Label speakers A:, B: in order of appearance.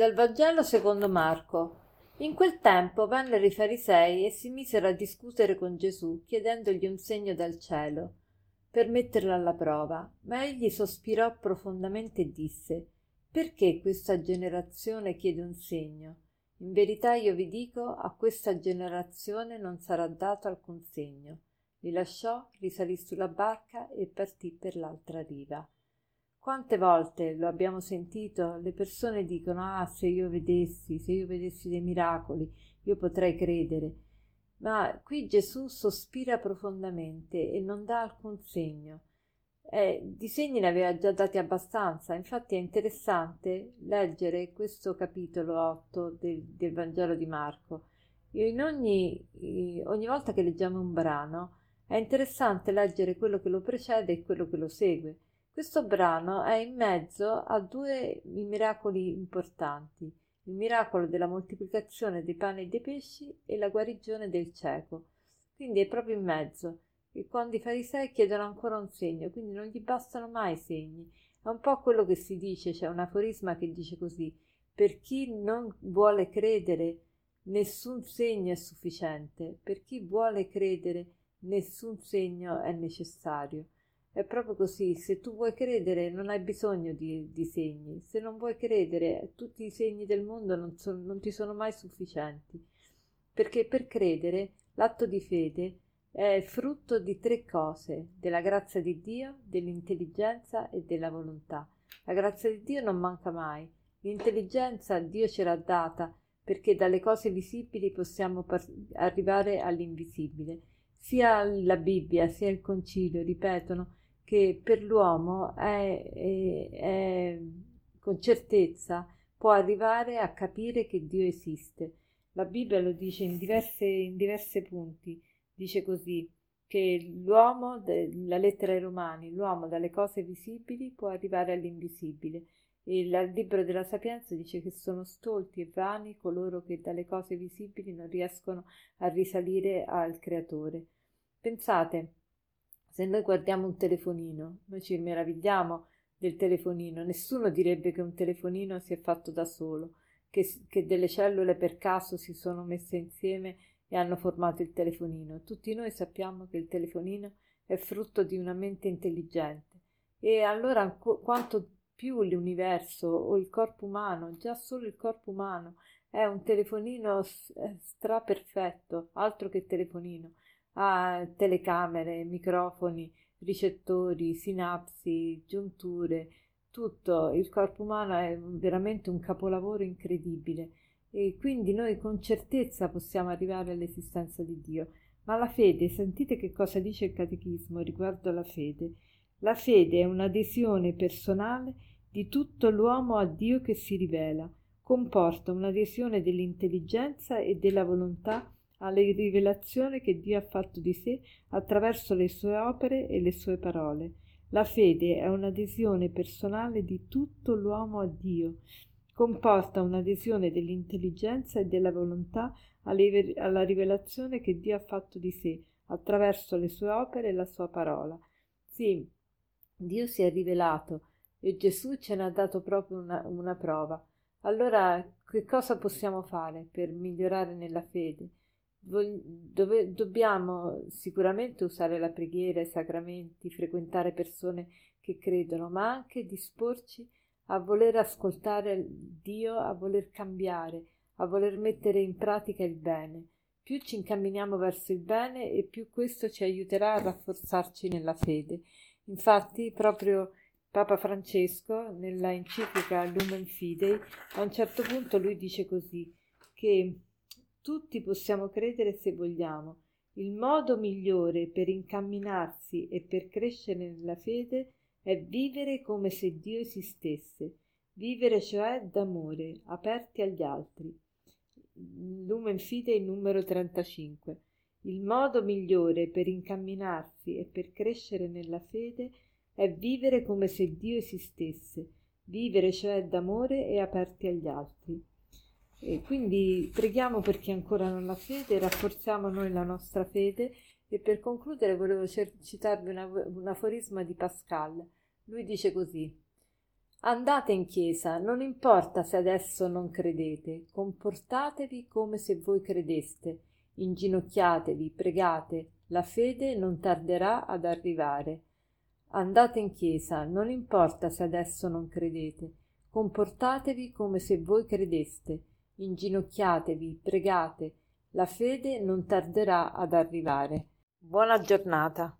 A: Dal Vangelo secondo Marco. In quel tempo vennero i farisei e si misero a discutere con Gesù, chiedendogli un segno dal cielo, per metterlo alla prova. Ma egli sospirò profondamente e disse Perché questa generazione chiede un segno? In verità io vi dico, a questa generazione non sarà dato alcun segno. Li lasciò, risalì sulla barca e partì per l'altra riva. Quante volte lo abbiamo sentito, le persone dicono ah se io vedessi, se io vedessi dei miracoli, io potrei credere. Ma qui Gesù sospira profondamente e non dà alcun segno. Eh, di segni ne aveva già dati abbastanza, infatti è interessante leggere questo capitolo 8 del, del Vangelo di Marco. In ogni, ogni volta che leggiamo un brano è interessante leggere quello che lo precede e quello che lo segue questo brano è in mezzo a due miracoli importanti, il miracolo della moltiplicazione dei pani e dei pesci e la guarigione del cieco. Quindi è proprio in mezzo. E quando i farisei chiedono ancora un segno, quindi non gli bastano mai segni. È un po' quello che si dice, c'è un aforisma che dice così: per chi non vuole credere, nessun segno è sufficiente, per chi vuole credere, nessun segno è necessario. È proprio così, se tu vuoi credere non hai bisogno di, di segni, se non vuoi credere tutti i segni del mondo non, so, non ti sono mai sufficienti, perché per credere l'atto di fede è frutto di tre cose, della grazia di Dio, dell'intelligenza e della volontà. La grazia di Dio non manca mai, l'intelligenza Dio ce l'ha data perché dalle cose visibili possiamo par- arrivare all'invisibile. Sia la Bibbia sia il Concilio ripetono che per l'uomo è, è, è, con certezza può arrivare a capire che Dio esiste. La Bibbia lo dice in diverse, in diverse punti, dice così che l'uomo, la lettera ai Romani, l'uomo dalle cose visibili può arrivare all'invisibile. E il libro della Sapienza dice che sono stolti e vani coloro che dalle cose visibili non riescono a risalire al Creatore. Pensate, se noi guardiamo un telefonino, noi ci meravigliamo del telefonino, nessuno direbbe che un telefonino si è fatto da solo, che, che delle cellule per caso si sono messe insieme e hanno formato il telefonino. Tutti noi sappiamo che il telefonino è frutto di una mente intelligente. E allora quanto più l'universo o il corpo umano, già solo il corpo umano, è un telefonino straperfetto, altro che telefonino, ha telecamere, microfoni, ricettori, sinapsi, giunture, tutto. Il corpo umano è veramente un capolavoro incredibile e quindi noi con certezza possiamo arrivare all'esistenza di Dio. Ma la fede, sentite che cosa dice il Catechismo riguardo alla fede. La fede è un'adesione personale di tutto l'uomo a Dio che si rivela, comporta un'adesione dell'intelligenza e della volontà alla rivelazione che Dio ha fatto di sé attraverso le sue opere e le sue parole. La fede è un'adesione personale di tutto l'uomo a Dio, comporta un'adesione dell'intelligenza e della volontà alla rivelazione che Dio ha fatto di sé attraverso le sue opere e la sua parola. Sì, Dio si è rivelato e Gesù ce ne ha dato proprio una, una prova. Allora, che cosa possiamo fare per migliorare nella fede? Dove dobbiamo sicuramente usare la preghiera, i sacramenti, frequentare persone che credono, ma anche disporci a voler ascoltare Dio, a voler cambiare, a voler mettere in pratica il bene. Più ci incamminiamo verso il bene e più questo ci aiuterà a rafforzarci nella fede. Infatti, proprio Papa Francesco, nella enciclica Lumen Fidei, a un certo punto lui dice così che tutti possiamo credere se vogliamo. Il modo migliore per incamminarsi e per crescere nella fede è vivere come se Dio esistesse, vivere cioè d'amore, aperti agli altri. Lumen Fidei numero 35. Il modo migliore per incamminarsi e per crescere nella fede è vivere come se Dio esistesse, vivere cioè d'amore e aperti agli altri. E quindi preghiamo per chi ancora non ha fede, rafforziamo noi la nostra fede e per concludere volevo citarvi una, un aforisma di Pascal. Lui dice così, Andate in chiesa, non importa se adesso non credete, comportatevi come se voi credeste, inginocchiatevi, pregate, la fede non tarderà ad arrivare. Andate in chiesa, non importa se adesso non credete, comportatevi come se voi credeste, inginocchiatevi, pregate, la fede non tarderà ad arrivare. Buona giornata.